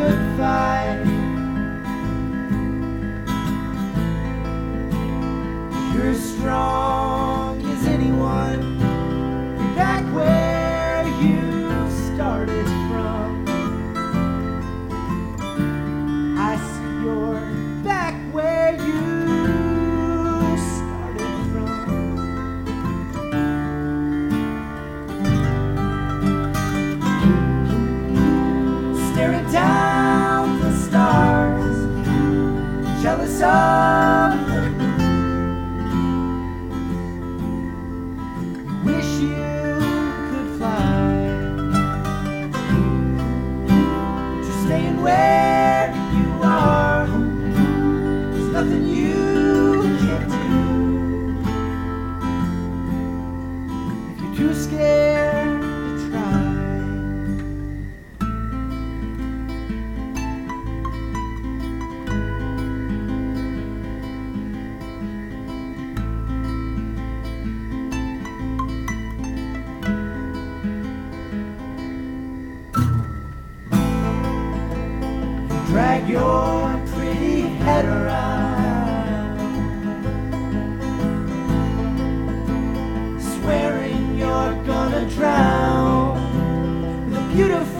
goodbye. summer. Wish you could fly. Just staying where you are. There's nothing you can do. If you're too scared.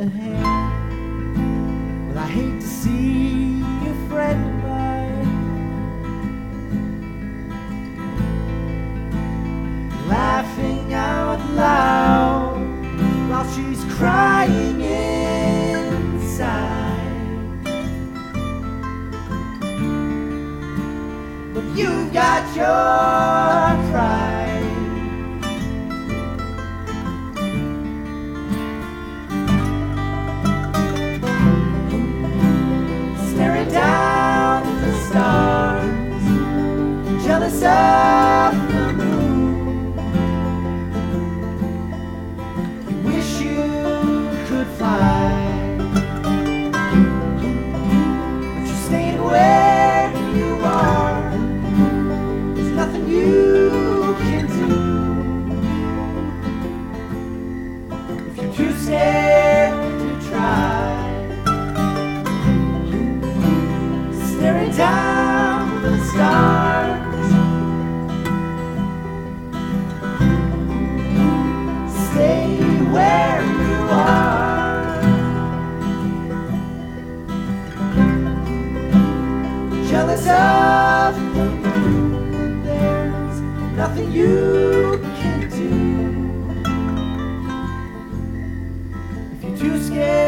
the. Well, I hate to see a friend of mine laughing out loud while she's crying inside. But you've got your inside. jealous of. There's nothing you can do if you're too scared.